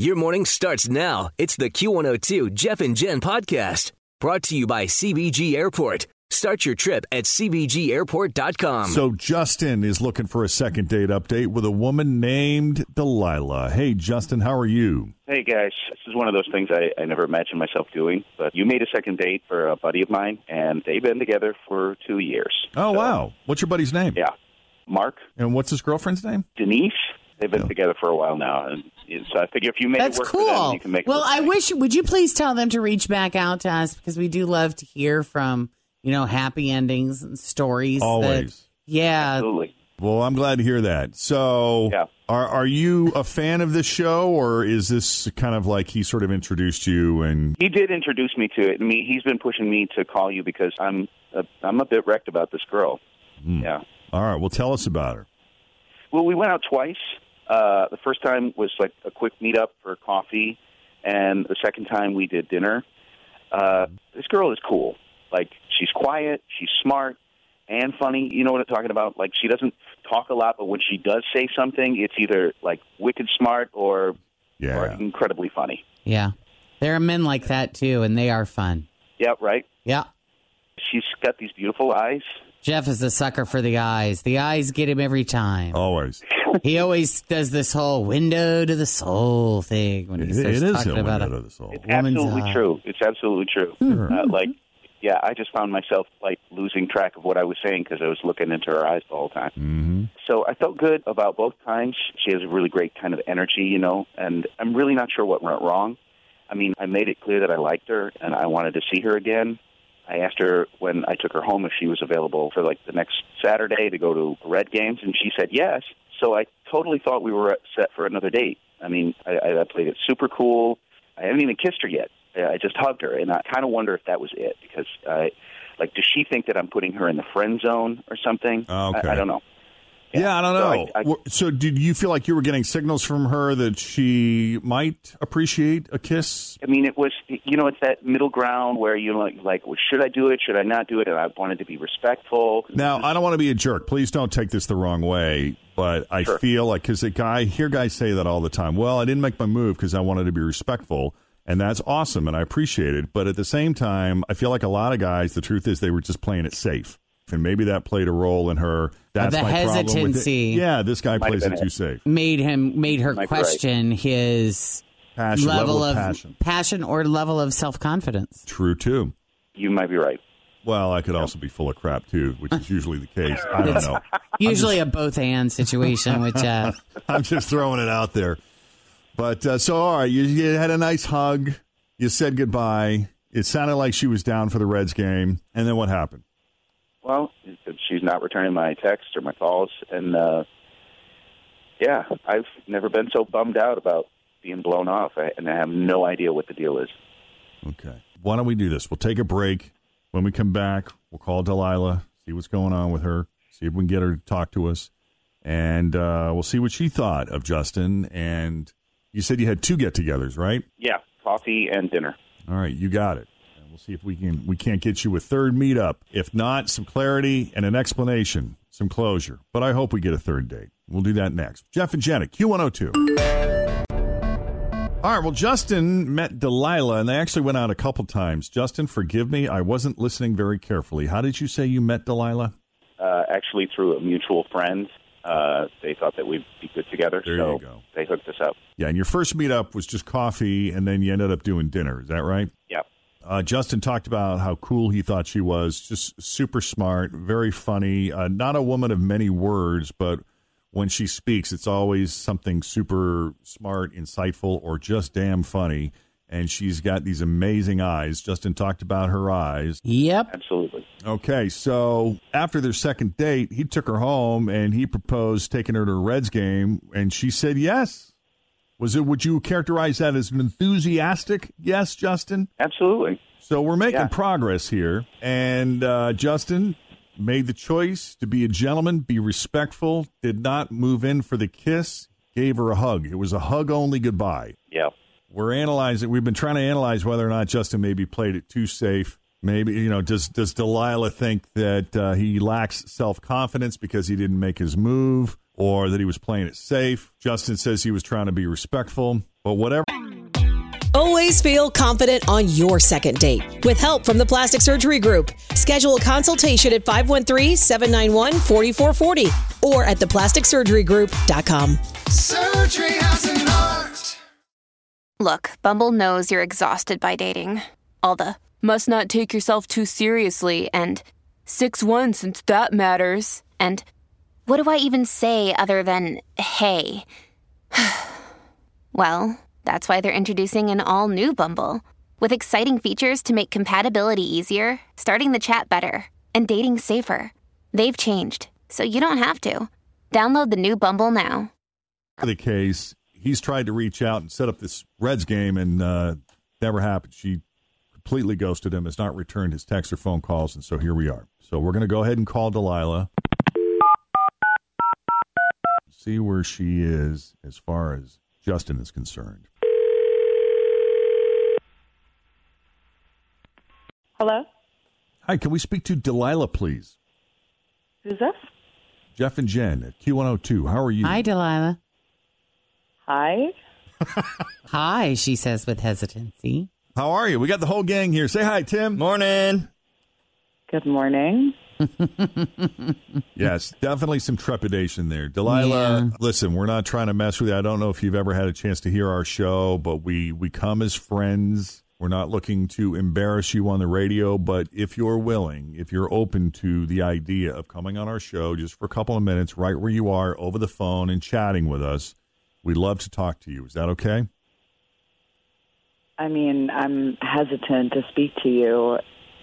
Your morning starts now. It's the Q102 Jeff and Jen podcast brought to you by CVG Airport. Start your trip at CVGAirport.com. So Justin is looking for a second date update with a woman named Delilah. Hey, Justin, how are you? Hey guys, this is one of those things I, I never imagined myself doing. But you made a second date for a buddy of mine, and they've been together for two years. Oh, So, wow. What's your buddy's name? Yeah, Mark, And what's his girlfriend's name? Denise. They've been Yeah. together for a while now, and so I figure if you make That's it work for them, cool. you can make. it Well, I wish. Would you please tell them to reach back out to us because we do love to hear from you know happy endings and stories. that- Always. yeah. absolutely. Well, I'm glad to hear that. So, Yeah. are are you a fan of this show, or is this kind of like he sort of introduced you and He did introduce me to it. and me, he's been pushing me to call you because I'm a, I'm a bit wrecked about this girl. Hmm. Yeah. all right? Well, tell us about her. Well, we went out twice. Uh, the first time was like a quick meetup for coffee, and the second time we did dinner. Uh, this girl is cool. Like she's quiet, she's smart, and funny. You know what I'm talking about? Like she doesn't talk a lot, but when she does say something, it's either like wicked smart or or incredibly funny. Yeah. There are men like that too, and they are fun. Yeah, right. Yeah. She's got these beautiful eyes. Jeff is a sucker for the eyes. The eyes get him every time. Always. He always does this whole window to the soul thing when he It, starts it is talking a about window it. to the soul. It's Woman's absolutely eye. true. It's absolutely true. Uh, like, yeah, I just found myself like losing track of what I was saying because I was looking into her eyes the whole time. Mm-hmm. So I felt good about both times. She has a really great kind of energy, you know, and I'm really not sure what went wrong. I mean, I made it clear that I liked her and I wanted to see her again. I asked her when I took her home if she was available for like the next Saturday to go to Red games, and she said yes. So I totally thought we were set for another date. I mean, I, I played it super cool. I haven't even kissed her yet. I just hugged her, and I kind of wonder if that was it because, I, like, does she think that I'm putting her in the friend zone or something? Oh, okay. I, I don't know. Yeah, I don't So know. I- I- so, did you feel like you were getting signals from her that she might appreciate a kiss? I mean, it was you know, it's that middle ground where you like, like, well, should I do it? Should I not do it? And I wanted to be respectful. Now, I don't want to be a jerk. Please don't take this the wrong way, but I Sure. feel like because a guy I hear guys say that all the time. Well, I didn't make my move because I wanted to be respectful, and that's awesome, and I appreciate it. But at the same time, I feel like a lot of guys. The truth is, they were just playing it safe, and maybe that played a role in her. That's the my problem with it. hesitancy. Yeah, this guy Might plays it it. too safe. Made him made her Might be right. question his Passion, level, of, of passion. or level of self confidence. True too. You might be right. Well, I could also be full of crap too, which is usually the case. I don't know. Usually a both and situation with Jeff. I'm just throwing it out there. But uh, so, all right, you, you had a nice hug. You said goodbye. It sounded like she was down for the Reds game. And then what happened? Well, she's not returning my texts or my calls, and uh, yeah, I've never been so bummed out about being blown off, and I have no idea what the deal is. Okay. Why don't we do this? We'll take a break. When we come back, we'll call Delilah, see what's going on with her, see if we can get her to talk to us. And uh, we'll see what she thought of Justin. And you said you had two get togethers, right? Yeah, coffee and dinner. All right, you got it. We'll see if we can we can't get you a third meetup. If not, some clarity and an explanation, some closure. But I hope we get a third date. We'll do that next. Jeff and Janet, Q102. All right, well, Justin met Delilah, and they actually went out a couple times. Justin, forgive me, I wasn't listening very carefully. How did you say you met Delilah? Uh, actually, through a mutual friend, uh, they thought that we'd be good together. There so you go. they hooked us up. Yeah, and your first meetup was just coffee, and then you ended up doing dinner. Is that right? Yeah. Uh, Justin talked about how cool he thought she was, just super smart, very funny. Uh, not a woman of many words, but when she speaks, it's always something super smart, insightful, or just damn funny. And she's got these amazing eyes. Justin talked about her eyes. Yep. Absolutely. Okay, so after their second date, he took her home and he proposed taking her to a Reds game, and she said yes. Was it? Would you characterize that as an enthusiastic yes, Justin? Absolutely. So we're making Yeah. progress here, and uh, Justin made the choice to be a gentleman, be respectful, did not move in for the kiss, gave her a hug. It was a hug only goodbye. Yeah. We're analyzing. We've been trying to analyze whether or not Justin maybe played it too safe. Maybe you know, does does Delilah think that uh, he lacks self confidence because he didn't make his move, or that he was playing it safe? Justin says he was trying to be respectful, but whatever. Always feel confident on your second date. With help from the Plastic Surgery Group, schedule a consultation at 513-791-4440 or at theplasticsurgerygroup.com. Surgery has an art. Look, Bumble knows you're exhausted by dating. All the must not take yourself too seriously and 6 1 since that matters. And what do I even say other than hey? well, that's why they're introducing an all new Bumble with exciting features to make compatibility easier, starting the chat better, and dating safer. They've changed, so you don't have to. Download the new Bumble now. the case, he's tried to reach out and set up this Reds game, and uh, never happened. She completely ghosted him, has not returned his text or phone calls, and so here we are. So we're going to go ahead and call Delilah, see where she is as far as Justin is concerned. Hello? Hi, can we speak to Delilah, please? Who's this? Jeff and Jen at Q102. How are you? Hi, Delilah. Hi. Hi, she says with hesitancy. How are you? We got the whole gang here. Say hi, Tim. Morning. Good morning. Yes, definitely some trepidation there. Delilah, Yeah. listen, we're not trying to mess with you. I don't know if you've ever had a chance to hear our show, but we we come as friends. We're not looking to embarrass you on the radio, but if you're willing, if you're open to the idea of coming on our show just for a couple of minutes right where you are over the phone and chatting with us, we'd love to talk to you. Is that okay? I mean, I'm hesitant to speak to you.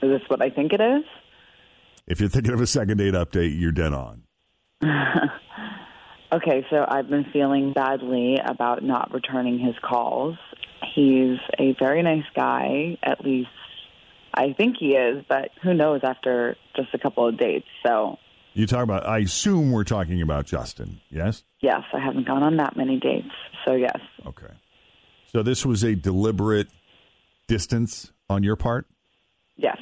Is this what I think it is? If you're thinking of a second date update, you're dead on. Okay, so I've been feeling badly about not returning his calls. He's a very nice guy, at least I think he is, but who knows after just a couple of dates. So, You talk about I assume we're talking about Justin, yes? yes, I haven't gone on that many dates. So, yes. Okay. So this was a deliberate distance on your part? Yes.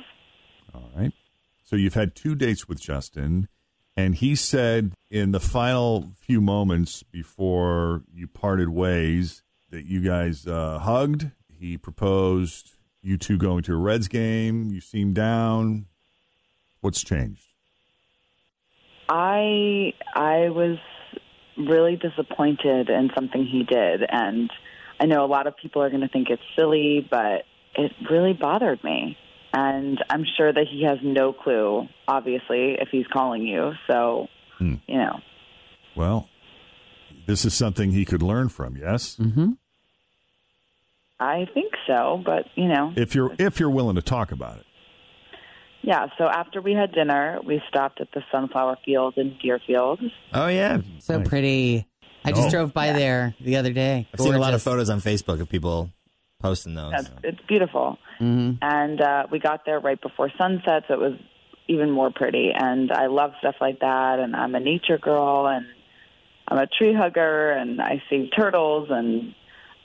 All right. So you've had two dates with Justin, and he said in the final few moments before you parted ways that you guys uh, hugged. He proposed you two going to a Reds game. You seemed down. What's changed? I I was really disappointed in something he did, and I know a lot of people are going to think it's silly, but it really bothered me. And I'm sure that he has no clue, obviously, if he's calling you. So, Hmm. you know, Well, this is something he could learn from. Yes, Mm-hmm. I think so. But you know, if you're if you're willing to talk about it. yeah. So after we had dinner, we stopped at the sunflower field in Deerfield. Oh yeah, So Nice. pretty. I just Oh. drove by there the other day. I've seen a lot of photos on Facebook of people posting those. That's, it's beautiful. Mhm. and uh, we got there right before sunset, so it was even more pretty. And I love stuff like that. And I'm a nature girl, and I'm a tree hugger, and I see turtles, and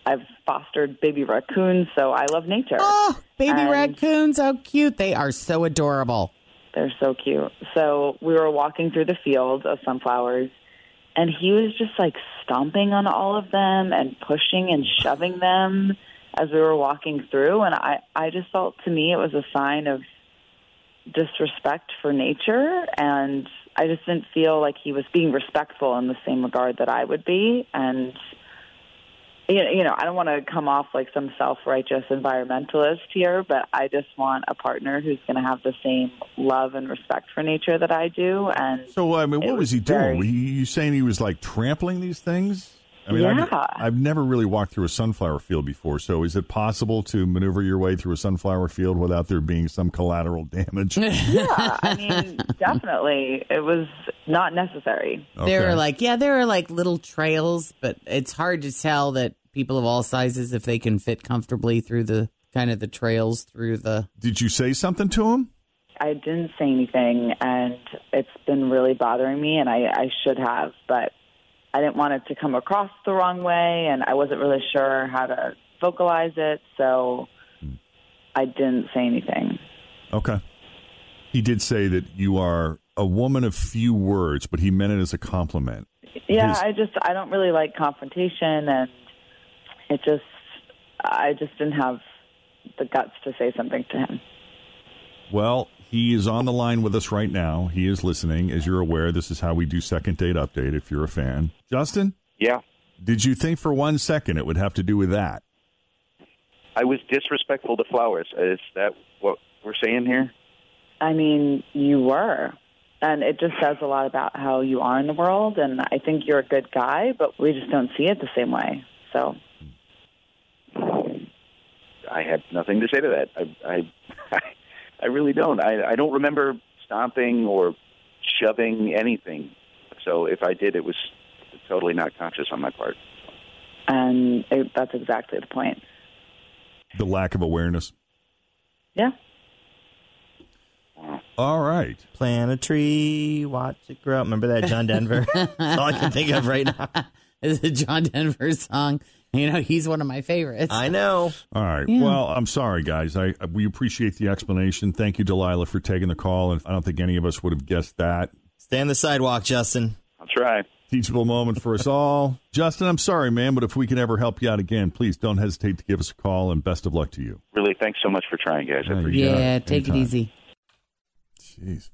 I've fostered baby raccoons, so I love nature. Oh, baby And- raccoons. How cute. They are so adorable. They're so cute. So we were walking through the field of sunflowers, and he was just like stomping on all of them and pushing and shoving them as we were walking through. And I, I just felt to me it was a sign of disrespect for nature, and I just didn't feel like he was being respectful in the same regard that I would be. And you know, you know, I don't want to come off like some self-righteous environmentalist here, but I just want a partner who's going to have the same love and respect for nature that I do. And So, I mean, what was he doing? very- Were you saying he was like trampling these things? I mean, Yeah. I've, I've never really walked through a sunflower field before. So, is it possible to maneuver your way through a sunflower field without there being some collateral damage? yeah, I mean, definitely, it was not necessary. There are like, yeah, there are like little trails, but it's hard to tell that people of all sizes if they can fit comfortably through the kind of the trails through the. Did you say something to him? I didn't say anything, and it's been really bothering me, and I, I should have, but I didn't want it to come across the wrong way, and I wasn't really sure how to vocalize it, so I didn't say anything. Okay. He did say that you are a woman of few words, but he meant it as a compliment. Yeah, His- I just I don't really like confrontation, and it just I just didn't have the guts to say something to him. Well, he is on the line with us right now. He is listening. As you're aware, this is how we do second date update if you're a fan. Justin? Yeah. Did you think for one second it would have to do with that? I was disrespectful to flowers. Is that what we're saying here? I mean, you were. And it just says a lot about how you are in the world. And I think you're a good guy, but we just don't see it the same way. So, I had nothing to say to that. I, I, I really don't. I, I don't remember stomping or shoving anything. So if I did, it was totally not conscious on my part. and it, that's exactly the point. The lack of awareness. Yeah. All right. Plant a tree, watch it grow. Remember that John Denver? That's all I can think of right now. Is a John Denver song? You know, he's one of my favorites. I know. All right. Yeah. Well, I'm sorry, guys. I we appreciate the explanation. Thank you, Delilah, for taking the call. And I don't think any of us would have guessed that. Stay on the sidewalk, Justin. I'll try. Teachable moment for us all. Justin, I'm sorry, man, but if we can ever help you out again, please don't hesitate to give us a call. And best of luck to you. Really, thanks so much for trying, guys. I Yeah, you appreciate yeah, it. take it easy. Jeez.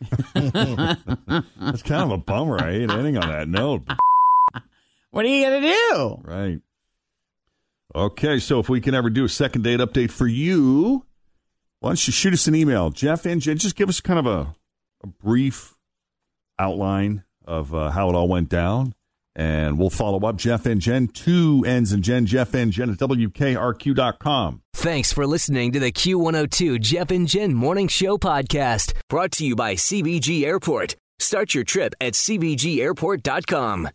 That's kind of a bummer. I hate ending on that note. What are you gonna do? Right. Okay, so if we can ever do a second date update for you, why don't you shoot us an email, Jeff and Jen? Just give us kind of a, a brief outline of uh, how it all went down, and we'll follow up. Jeff and Jen, two N's and Jen, Jeff and Jen at WKRQ.com. Thanks for listening to the Q102 Jeff and Jen Morning Show podcast, brought to you by CVG Airport. Start your trip at CVGAirport.com.